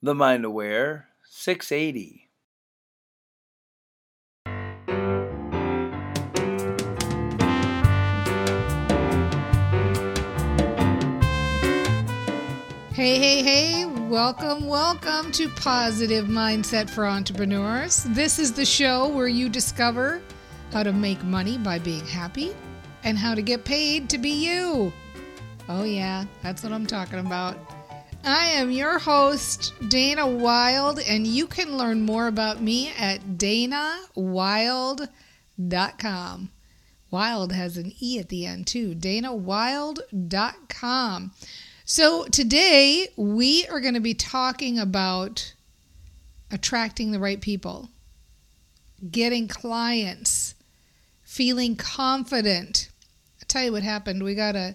The Mind Aware 680. Hey, hey, hey, welcome, welcome to Positive Mindset for Entrepreneurs. This is the show where you discover how to make money by being happy and how to get paid to be you. Oh, yeah, that's what I'm talking about. I am your host, Dana Wilde, and you can learn more about me at danawilde.com. Wild has an E at the end, too. danawilde.com. So, today we are going to be talking about attracting the right people, getting clients, feeling confident. I'll tell you what happened. We got a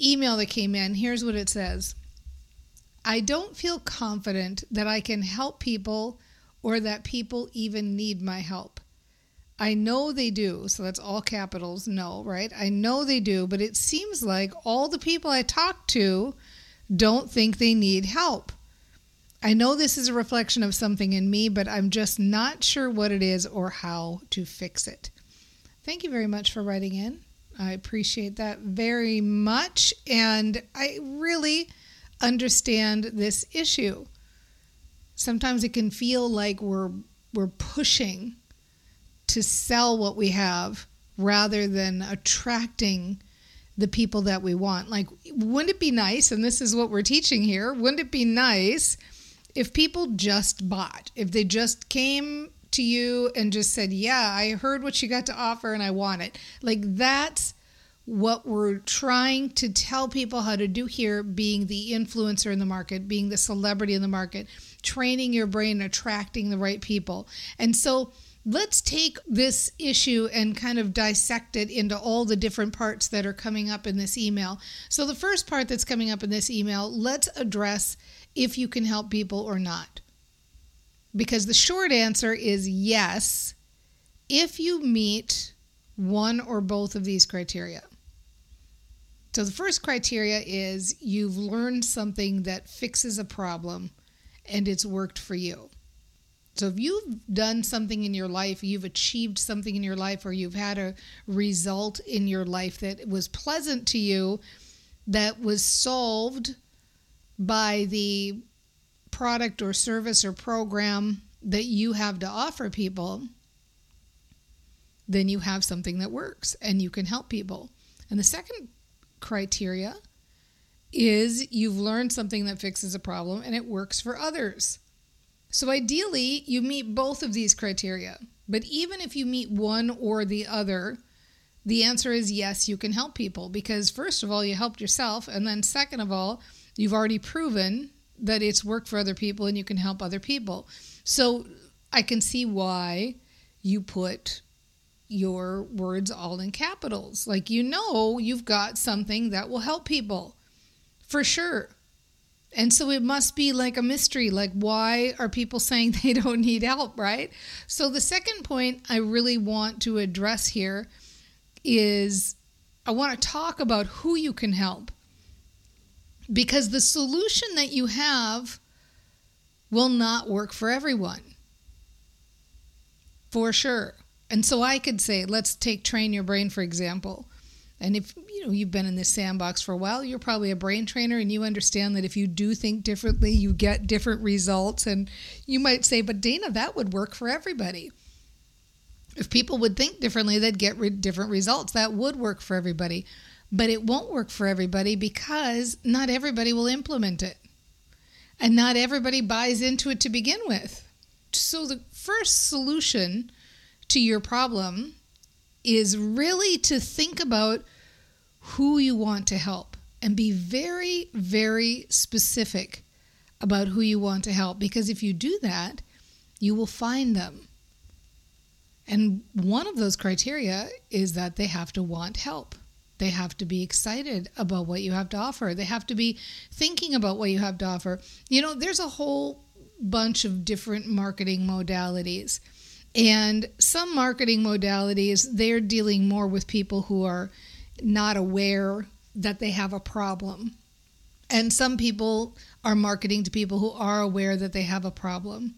email that came in. Here's what it says. I don't feel confident that I can help people or that people even need my help. I know they do. So that's all capitals, no, right? I know they do, but it seems like all the people I talk to don't think they need help. I know this is a reflection of something in me, but I'm just not sure what it is or how to fix it. Thank you very much for writing in. I appreciate that very much. And I really understand this issue. Sometimes it can feel like we're we're pushing to sell what we have rather than attracting the people that we want. Like, wouldn't it be nice? And this is what we're teaching here. Wouldn't it be nice if people just bought, if they just came to you and just said, Yeah, I heard what you got to offer and I want it? Like, that's what we're trying to tell people how to do here being the influencer in the market, being the celebrity in the market, training your brain, attracting the right people. And so, let's take this issue and kind of dissect it into all the different parts that are coming up in this email. So, the first part that's coming up in this email, let's address if you can help people or not. Because the short answer is yes, if you meet one or both of these criteria. So, the first criteria is you've learned something that fixes a problem and it's worked for you. So if you've done something in your life, you've achieved something in your life, or you've had a result in your life that was pleasant to you, that was solved by the product or service or program that you have to offer people, then you have something that works and you can help people. And the second criteria is you've learned something that fixes a problem and it works for others. So ideally, you meet both of these criteria. But even if you meet one or the other, the answer is yes, you can help people because, first of all, you helped yourself. And then, second of all, you've already proven that it's worked for other people and you can help other people. So I can see why you put your words all in capitals. Like, you know, you've got something that will help people for sure. And so it must be like a mystery. Like, why are people saying they don't need help, right? So, the second point I really want to address here is I want to talk about who you can help. Because the solution that you have will not work for everyone. For sure. And so I could say, let's take train your brain, for example. And if you know you've been in this sandbox for a while, you're probably a brain trainer and you understand that if you do think differently, you get different results. And you might say, but Dana, that would work for everybody. If people would think differently, they'd get re- different results. That would work for everybody. But it won't work for everybody because not everybody will implement it. And not everybody buys into it to begin with. So the first solution to your problem is really to think about who you want to help. and be very, very specific about who you want to help. Because if you do that, you will find them. And one of those criteria is that they have to want help. They have to be excited about what you have to offer. They have to be thinking about what you have to offer. You know, there's a whole bunch of different marketing modalities. And some marketing modalities, they're dealing more with people who are not aware that they have a problem. And some people are marketing to people who are aware that they have a problem.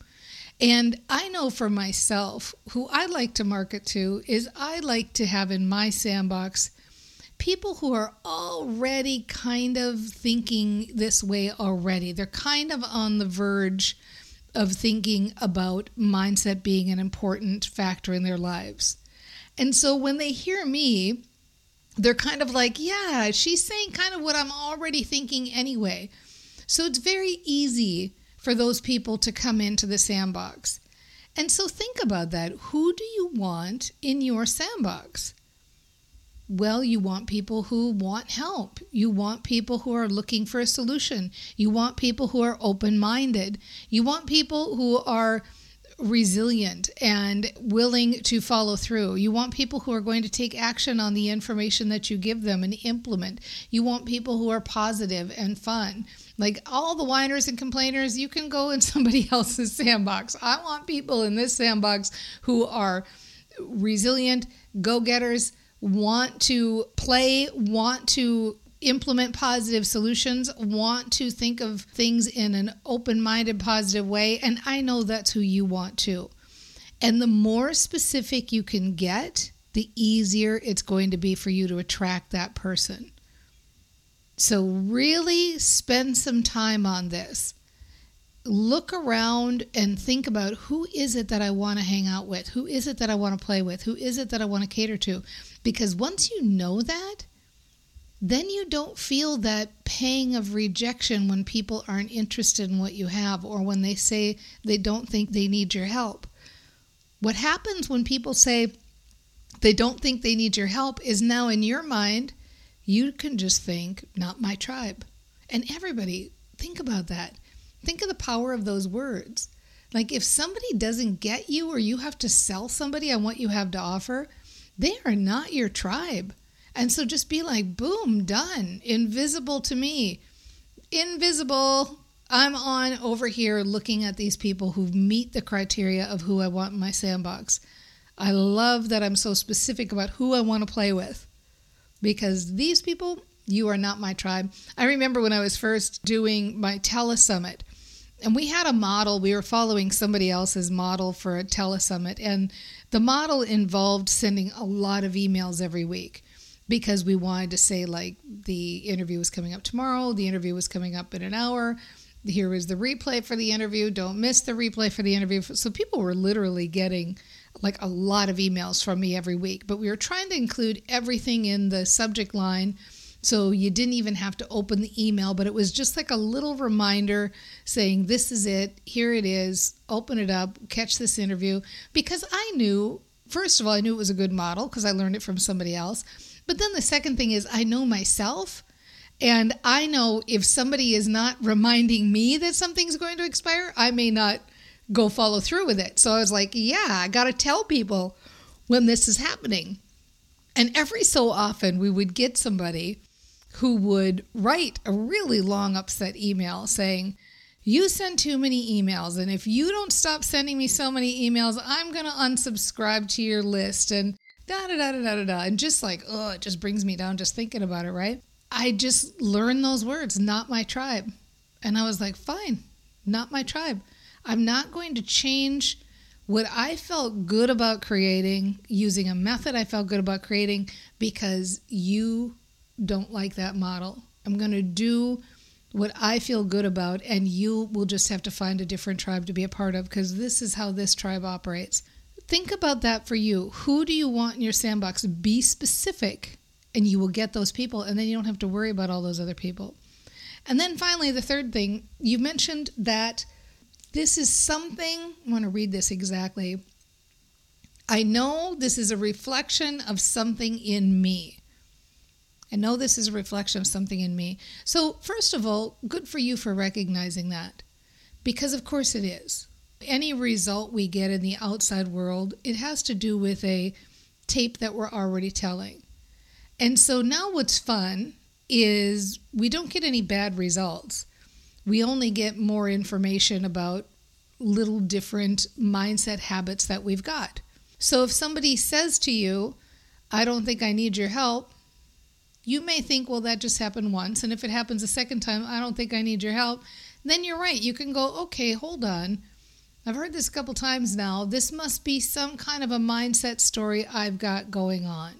And I know for myself, who I like to market to is I like to have in my sandbox people who are already kind of thinking this way already. They're kind of on the verge of thinking about mindset being an important factor in their lives. And so when they hear me, they're kind of like, yeah, she's saying kind of what I'm already thinking anyway. So it's very easy for those people to come into the sandbox. And so think about that. Who do you want in your sandbox? Well, you want people who want help. You want people who are looking for a solution. You want people who are open minded. You want people who are resilient and willing to follow through. You want people who are going to take action on the information that you give them and implement. You want people who are positive and fun. Like all the whiners and complainers, you can go in somebody else's sandbox. I want people in this sandbox who are resilient, go getters, want to play, want to implement positive solutions, want to think of things in an open minded, positive way. And I know that's who you want to. And the more specific you can get, the easier it's going to be for you to attract that person. So, really spend some time on this. Look around and think about who is it that I want to hang out with? Who is it that I want to play with? Who is it that I want to cater to? Because once you know that, then you don't feel that pang of rejection when people aren't interested in what you have or when they say they don't think they need your help. What happens when people say they don't think they need your help is now in your mind, you can just think, not my tribe. And everybody, think about that. Think of the power of those words. Like if somebody doesn't get you or you have to sell somebody on what you have to offer, they are not your tribe. And so just be like, boom, done, invisible to me. Invisible. I'm on over here looking at these people who meet the criteria of who I want in my sandbox. I love that I'm so specific about who I want to play with because these people, you are not my tribe. I remember when I was first doing my telesummit, and we had a model, we were following somebody else's model for a telesummit, and the model involved sending a lot of emails every week because we wanted to say like the interview was coming up tomorrow, the interview was coming up in an hour. Here is the replay for the interview. Don't miss the replay for the interview. So people were literally getting like a lot of emails from me every week, but we were trying to include everything in the subject line. So you didn't even have to open the email, but it was just like a little reminder saying, This is it. Here it is. Open it up. Catch this interview. Because I knew, first of all, I knew it was a good model because I learned it from somebody else. But then the second thing is, I know myself. And I know if somebody is not reminding me that something's going to expire, I may not go follow through with it. So I was like, yeah, I got to tell people when this is happening. And every so often, we would get somebody who would write a really long, upset email saying, You send too many emails. And if you don't stop sending me so many emails, I'm going to unsubscribe to your list. And da da da da da da. And just like, oh, it just brings me down just thinking about it, right? I just learned those words, not my tribe. And I was like, fine, not my tribe. I'm not going to change what I felt good about creating using a method I felt good about creating because you don't like that model. I'm going to do what I feel good about, and you will just have to find a different tribe to be a part of because this is how this tribe operates. Think about that for you. Who do you want in your sandbox? Be specific, and you will get those people, and then you don't have to worry about all those other people. And then finally, the third thing you mentioned that this is something, I want to read this exactly. I know this is a reflection of something in me. I know this is a reflection of something in me. So, first of all, good for you for recognizing that. Because, of course, it is. Any result we get in the outside world, it has to do with a tape that we're already telling. And so now what's fun is we don't get any bad results. We only get more information about little different mindset habits that we've got. So if somebody says to you, I don't think I need your help, you may think, well, that just happened once. And if it happens a second time, I don't think I need your help, then you're right. You can go, okay, hold on. I've heard this a couple times now. This must be some kind of a mindset story I've got going on.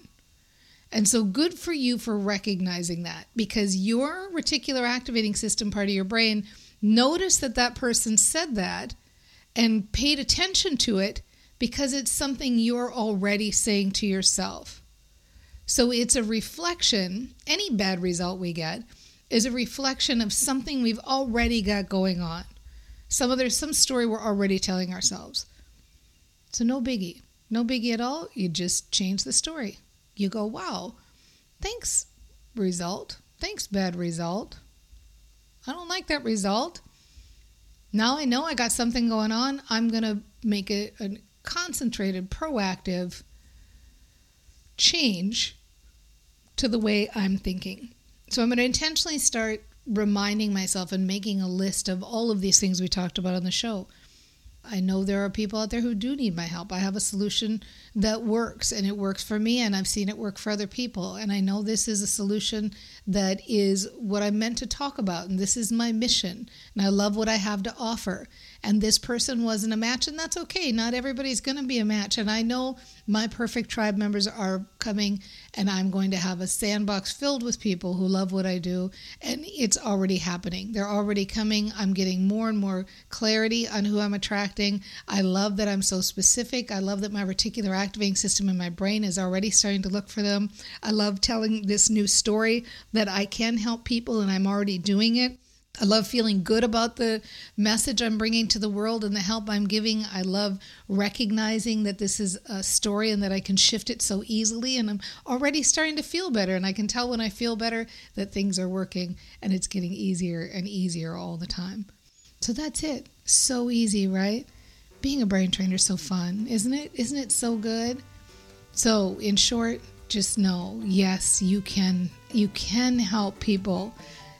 And so, good for you for recognizing that because your reticular activating system part of your brain noticed that that person said that and paid attention to it because it's something you're already saying to yourself. So, it's a reflection, any bad result we get is a reflection of something we've already got going on. Some there's some story we're already telling ourselves. So, no biggie. No biggie at all. You just change the story you go, wow, thanks, result. Thanks, bad result. I don't like that result. Now I know I got something going on. I'm going to make a, a concentrated, proactive change to the way I'm thinking. So I'm going to intentionally start reminding myself and making a list of all of these things we talked about on the show. I know there are people out there who do need my help. I have a solution that works and it works for me, and I've seen it work for other people. And I know this is a solution that is what I'm meant to talk about, and this is my mission. And I love what I have to offer and this person wasn't a match, and that's okay. Not everybody's going to be a match. And I know my perfect tribe members are coming, and I'm going to have a sandbox filled with people who love what I do, and it's already happening. They're already coming. I'm getting more and more clarity on who I'm attracting. I love that I'm so specific. I love that my reticular activating system in my brain is already starting to look for them. I love telling this new story that I can help people, and I'm already doing it. I love feeling good about the message I'm bringing to the world and the help I'm giving. I love recognizing that this is a story and that I can shift it so easily. And I'm already starting to feel better. And I can tell when I feel better that things are working and it's getting easier and easier all the time. So that's it. So easy, right? Being a brain trainer is so fun, isn't it? Isn't it so good? So, in short, just know yes, you can. You can help people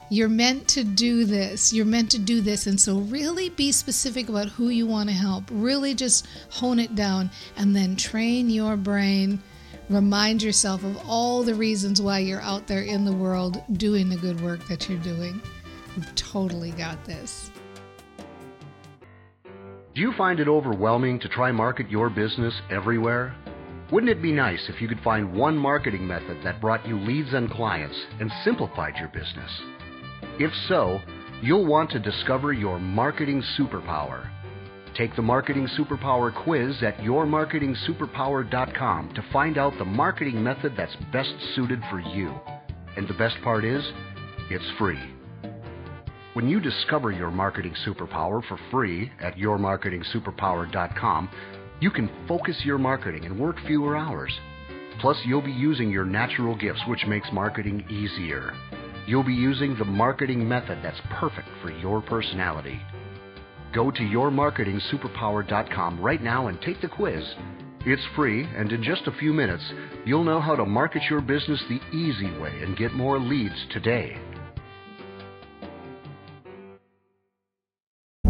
you're meant to do this. You're meant to do this. And so, really be specific about who you want to help. Really just hone it down and then train your brain. Remind yourself of all the reasons why you're out there in the world doing the good work that you're doing. You've totally got this. Do you find it overwhelming to try market your business everywhere? Wouldn't it be nice if you could find one marketing method that brought you leads and clients and simplified your business? If so, you'll want to discover your marketing superpower. Take the Marketing Superpower quiz at yourmarketingsuperpower.com to find out the marketing method that's best suited for you. And the best part is, it's free. When you discover your marketing superpower for free at yourmarketingsuperpower.com, you can focus your marketing and work fewer hours. Plus, you'll be using your natural gifts, which makes marketing easier. You'll be using the marketing method that's perfect for your personality. Go to yourmarketingsuperpower.com right now and take the quiz. It's free, and in just a few minutes, you'll know how to market your business the easy way and get more leads today.